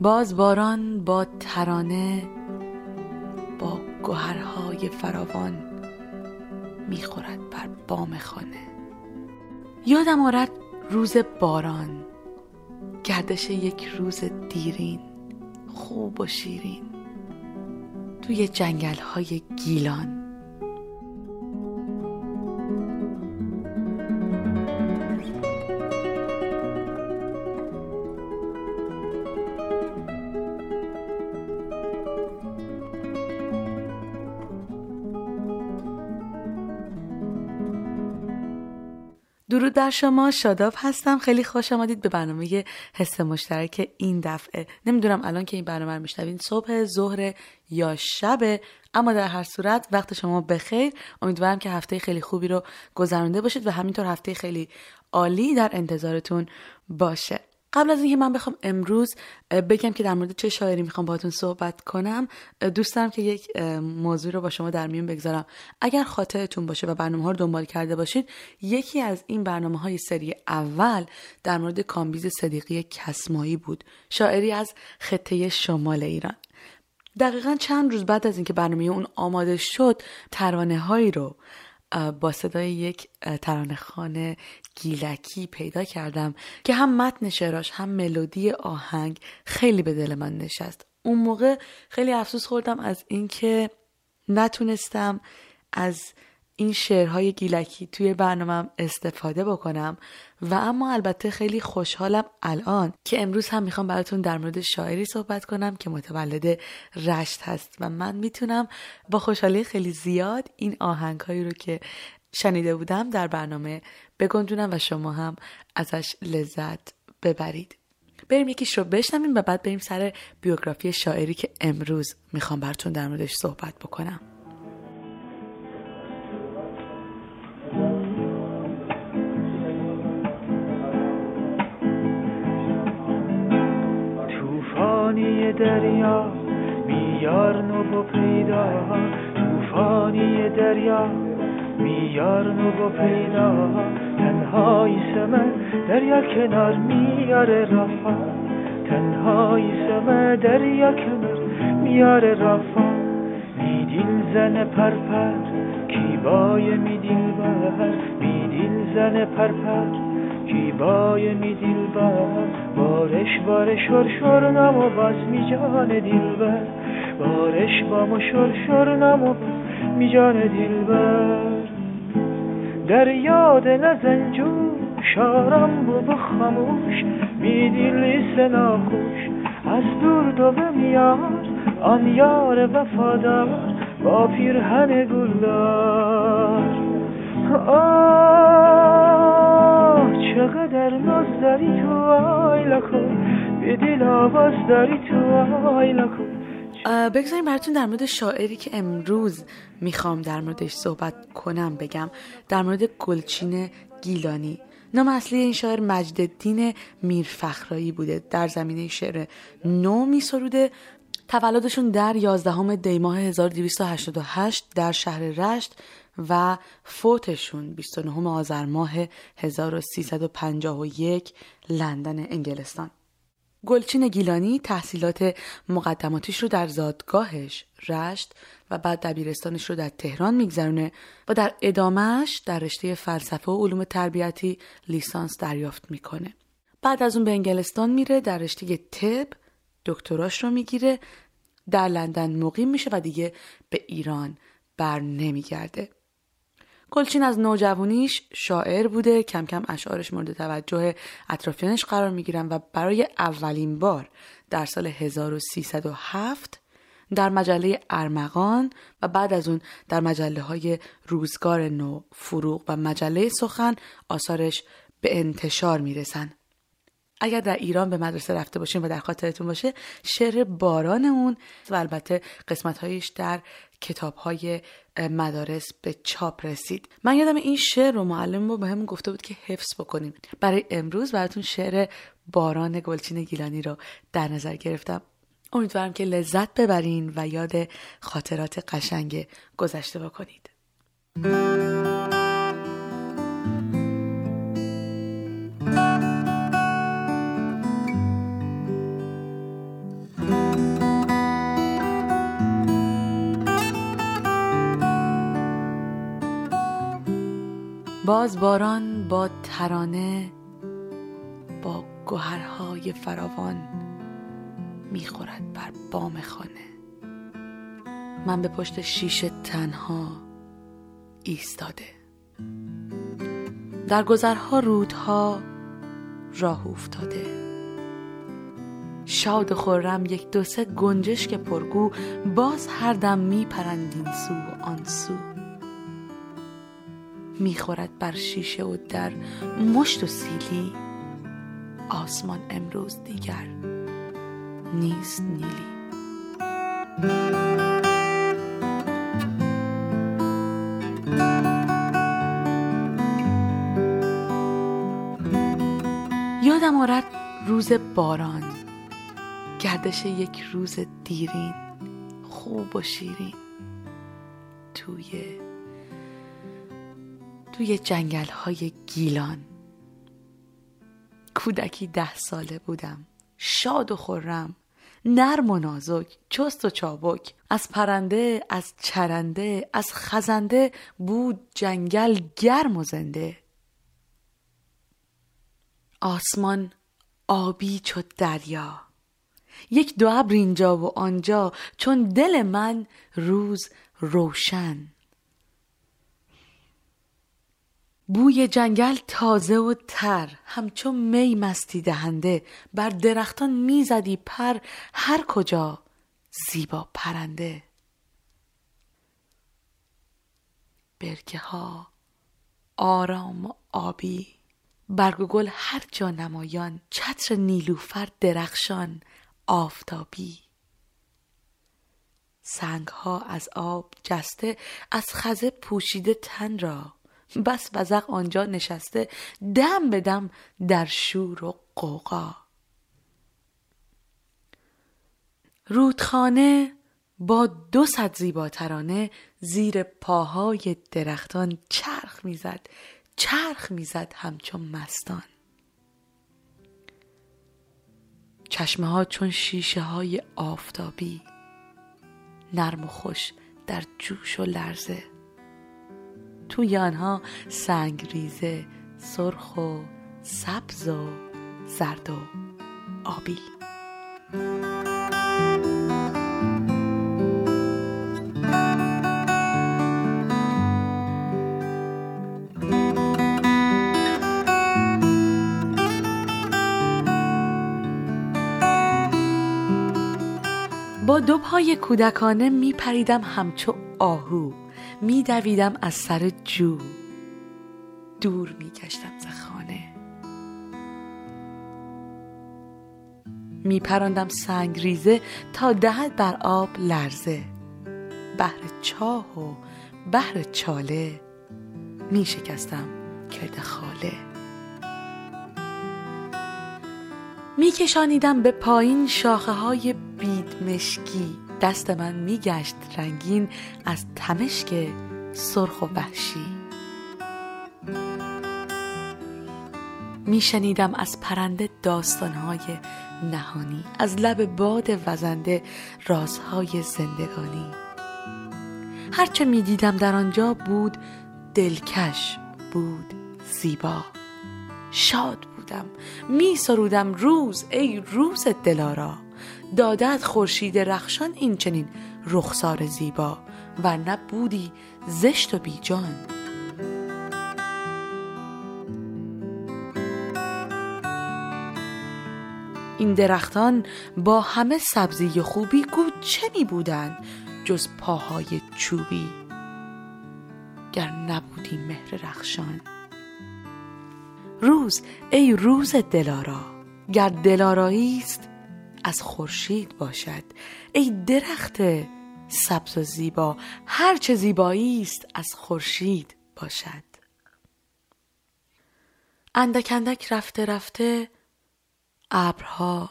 باز باران با ترانه با گوهرهای فراوان می‌خورد بر بام خانه. یادم آرد روز باران گردش یک روز دیرین خوب و شیرین توی جنگل های گیلان. درود بر شما شاداب هستم. خیلی خوش آمدید به برنامه حس مشترک این دفعه. نمی‌دونم الان که این برنامه رو میشنوین صبح ظهر یا شب اما در هر صورت وقت شما بخیر امیدوارم که هفته خیلی خوبی رو گذرانده باشید و همینطور هفته خیلی عالی در انتظارتون باشه. قبل از اینکه من بخوام امروز بگم که در مورد چه شاعری می‌خوام باهاتون صحبت کنم دوست دارم که یک موضوع رو با شما در میون بگذارم. اگر خاطرتون باشه و برنامه ها رو دنبال کرده باشید یکی از این برنامه های سری اول در مورد کامبیز صدیقی کسمایی بود. شاعری از خطه شمال ایران. دقیقا چند روز بعد از اینکه برنامه اون آماده شد ترانه هایی رو با صدای یک ترانه خانه گیلکی پیدا کردم که هم متن شعراش هم ملودی آهنگ خیلی به دل من نشست. اون موقع خیلی افسوس خوردم از اینکه نتونستم از این شعرهای گیلکی توی برنامهم استفاده بکنم و اما البته خیلی خوشحالم الان که امروز هم می‌خوام براتون در مورد شاعری صحبت کنم که متولد رشت هست و من می‌تونم با خوشحالی خیلی زیاد این آهنگهایی رو که شنیده بودم در برنامه بگنجونم و شما هم ازش لذت ببرید. بریم یکیش رو بشنویم و بعد بریم سر بیوگرافی شاعری که امروز می‌خوام براتون در موردش صحبت بکنم. توفانی دریا میار نو پیدا توفانی دریا میار نو و پیدا تنهایی سمه دریا کنار میاره رفا تنهایی سمه دریا کنار میاره رفا میدین زن پرپر کی بای میدین بر؟ میدین زن پرپر کی بای میدیل بر؟ بارش بارش شر شر نمو باز می جان دیل بر بارش با مو شر شر نمو می جان دیل بر در یاد نزنجو شارم بو خموش میدیلی سناخوش از دور دو میار آن یار وفادار با پیرهن گلدار. آه چقدر ناز داری تو آیلا کن به دل آواز داری تو آیلا کن بگذاریم براتون در مورد شاعری که امروز می‌خوام در موردش صحبت کنم بگم. در مورد گلچین گیلانی. نام اصلی این شاعر مجددین میرفخرایی بوده. در زمینه شعر نو میسروده تولدشون در 11 دی ماه 1288 در شهر رشت و فوتشون 29 آذر ماه 1351 لندن انگلستان. گلچین گیلانی تحصیلات مقدماتیش رو در زادگاهش رشت و بعد دبیرستانش رو در تهران میگذرونه و در ادامهش در رشته فلسفه و علوم تربیتی لیسانس دریافت می‌کنه. بعد از اون به انگلستان میره در رشته طب دکتراش رو می‌گیره در لندن مقیم میشه و دیگه به ایران بر نمیگرده. گلچین از نوجوانیش شاعر بوده. کم کم اشعارش مورد توجه اطرافیانش قرار می‌گیرن و برای اولین بار در سال 1307 در مجله ارمغان و بعد از اون در مجله های روزگار نو فروغ و مجله سخن آثارش به انتشار می‌رسن. اگر در ایران به مدرسه رفته باشین و در خاطرتون باشه شعر باران اون و البته قسمت هایش در کتاب های مدارس به چاپ رسید. من یادم این شعر رو معلم رو به گفته بود که حفظ بکنیم. برای امروز براتون شعر باران گلچین گیلانی رو در نظر گرفتم. امیدوارم که لذت ببرین و یاد خاطرات قشنگ گذشته بکنید. باز باران با ترانه با گوهرهای فراوان می‌خورد بر بام خانه. من به پشت شیشه تنها ایستاده. در گذرها رودها راه افتاده. شاد خورم یک دو سه گنجشک پرگو باز هر دم میپرند این سو و آن سو. می‌خورد بر شیشه و در مشت و سیلی. آسمان امروز دیگر نیست نیلی. یادم آرد روز باران گردش یک روز دیرین خوب و شیرین توی توی جنگل های گیلان. کودکی ده ساله بودم. شاد و خورم نرم و نازک چست و چابک. از پرنده از چرنده از خزنده بود جنگل گرم و زنده. آسمان آبی چو دریا. یک دو ابر اینجا و آنجا چون دل من روز روشن. بوی جنگل تازه و تر. همچون می مستی دهنده. بر درختان می‌زدی پر. هر کجا زیبا پرنده. برکه ها آرام و آبی. برگ و گل هر جا نمایان. چتر نیلوفر درخشان. آفتابی. سنگ ها از آب جسته از خزه پوشیده تن را. بس وزق آنجا نشسته دم به دم در شور و قوقا رودخانه با دو صد زیباترانه زیر پاهای درختان چرخ می‌زد چرخ می‌زد همچون مستان. چشمه ها چون شیشه های آفتابی نرم و خوش در جوش و لرزه. توی آنها سنگ ریزه سرخ و سبز و زرد و آبی با دو پای کودکانه می پریدم همچو آهو. می دویدم از سر جو. دور می گشتم ز خانه. می پراندم سنگ ریزه تا دهد بر آب لرزه. بهر چاه و بهر چاله می شکستم کرد خاله. می کشانیدم به پایین شاخه های بید مشکی دست من میگشت رنگین از تمشک سرخ و وحشی. میشنیدم از پرنده داستانهای نهانی از لب باد وزنده رازهای زندگانی. هرچه می‌دیدم در آنجا بود دلکش بود زیبا. شاد بودم می سرودم روز ای روز دلارا. دادت خورشید رخشان این چنین رخسار زیبا و بودی زشت و بیجان این درختان با همه سبزی خوبی گو چه می بودند جز پاهای چوبی. گر نبودی مهر رخشان. روز ای روز دلارا گر دلارایی است از خورشید باشد. ای درخت سبز و زیبا هر چه زیبایی است از خورشید باشد. اندک اندک رفته رفته ابرها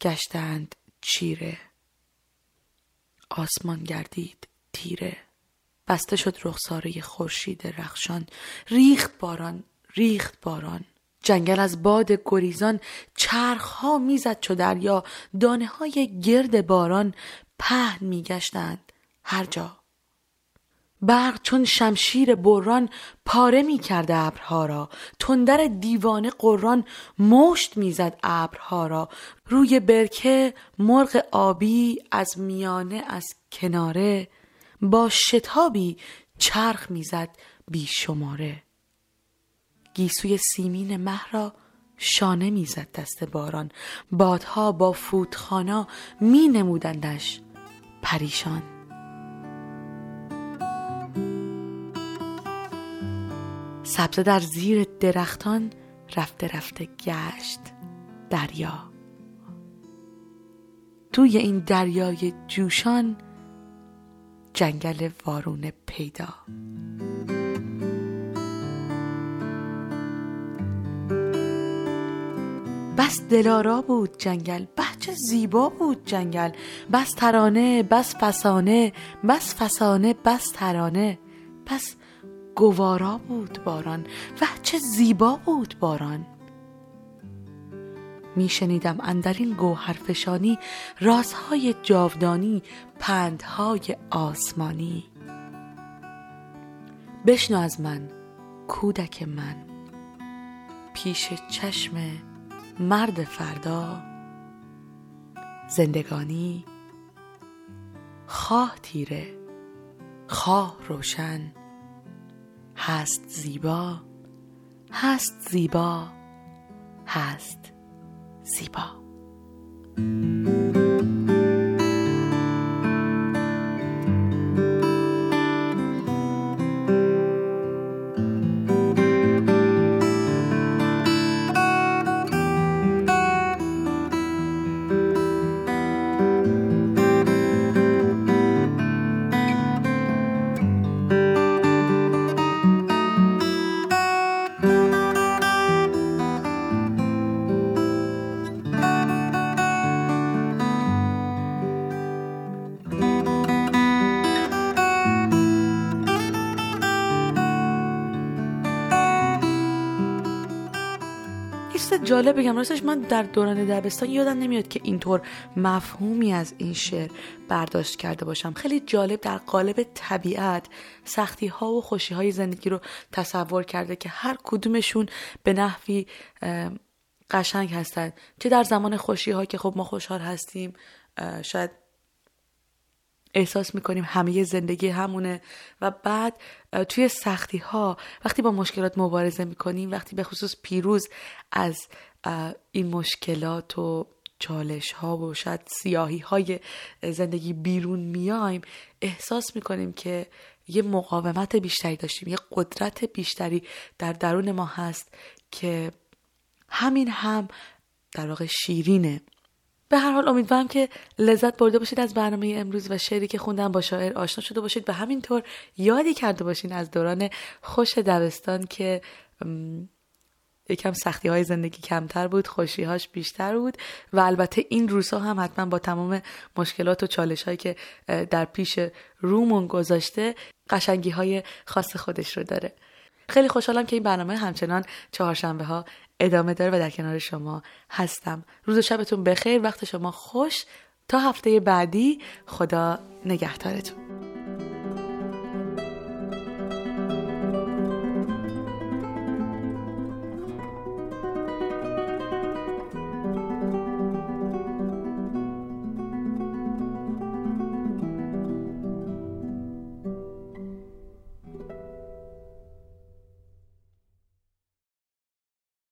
گشتند چیره. آسمان گردید تیره. بسته شد رخساره خورشید رخشان. ریخت باران ریخت باران. جنگل از باد گریزان چرخها می‌زد چو دریا. دانه های گرد باران پهن میگشتند هر جا. برق چون شمشیر بران پاره می کرده ابرها را. تندر دیوانه قران مشت می‌زد ابرها را. روی برکه مرغ آبی از میانه از کناره با شتابی چرخ می‌زد بی شماره گیسوی سیمین مه را شانه می‌زد دست باران. بادها با فوتخانا می نمودندش پریشان. سبزه در زیر درختان رفته رفته گشت دریا. توی این دریای جوشان جنگل وارونه پیدا. بس دلارا بود جنگل بچه زیبا بود جنگل. بس ترانه بس فسانه بس فسانه بس ترانه. بس گوارا بود باران و چه زیبا بود باران. میشنیدم اندر این گوهرفشانی رازهای جاودانی پندهای آسمانی. بشنو از من کودک من. پیش چشم مرد فردا زندگانی خواه تیره خواه روشن. هست زیبا هست زیبا هست زیبا. جالب بگم راستش من در دوران دبستان یادم نمیاد که اینطور مفهومی از این شعر برداشت کرده باشم. خیلی جالب در قالب طبیعت سختی ها و خوشی های زندگی رو تصور کرده که هر کدومشون به نحوی قشنگ هستند چه در زمان خوشی ها که خب ما خوشحال هستیم شاید احساس می‌کنیم همه زندگی همونه و بعد توی سختی ها وقتی با مشکلات مبارزه می‌کنیم وقتی به خصوص پیروز از این مشکلات و چالش ها و شاید سیاهی های زندگی بیرون میایم احساس می‌کنیم که یه مقاومت بیشتری داشتیم یه قدرت بیشتری در درون ما هست که همین هم در واقع شیرینه. به هر حال امیدوارم که لذت برده باشید از برنامه امروز و شعری که خوندم با شاعر آشنا شده باشید. و همینطور یادی کرده باشین از دوران خوش دبستان که یکم سختی های زندگی کمتر بود خوشیهاش بیشتر بود و البته این روزها هم حتما با تمام مشکلات و چالش هایی که در پیش رومون گذاشته قشنگی های خاص خودش رو داره. خیلی خوشحالم که این برنامه همچنان چهارشنبه ها ادامه داره و در کنار شما هستم. روز و شبتون بخیر وقت شما خوش. تا هفته بعدی خدا نگهدارتون.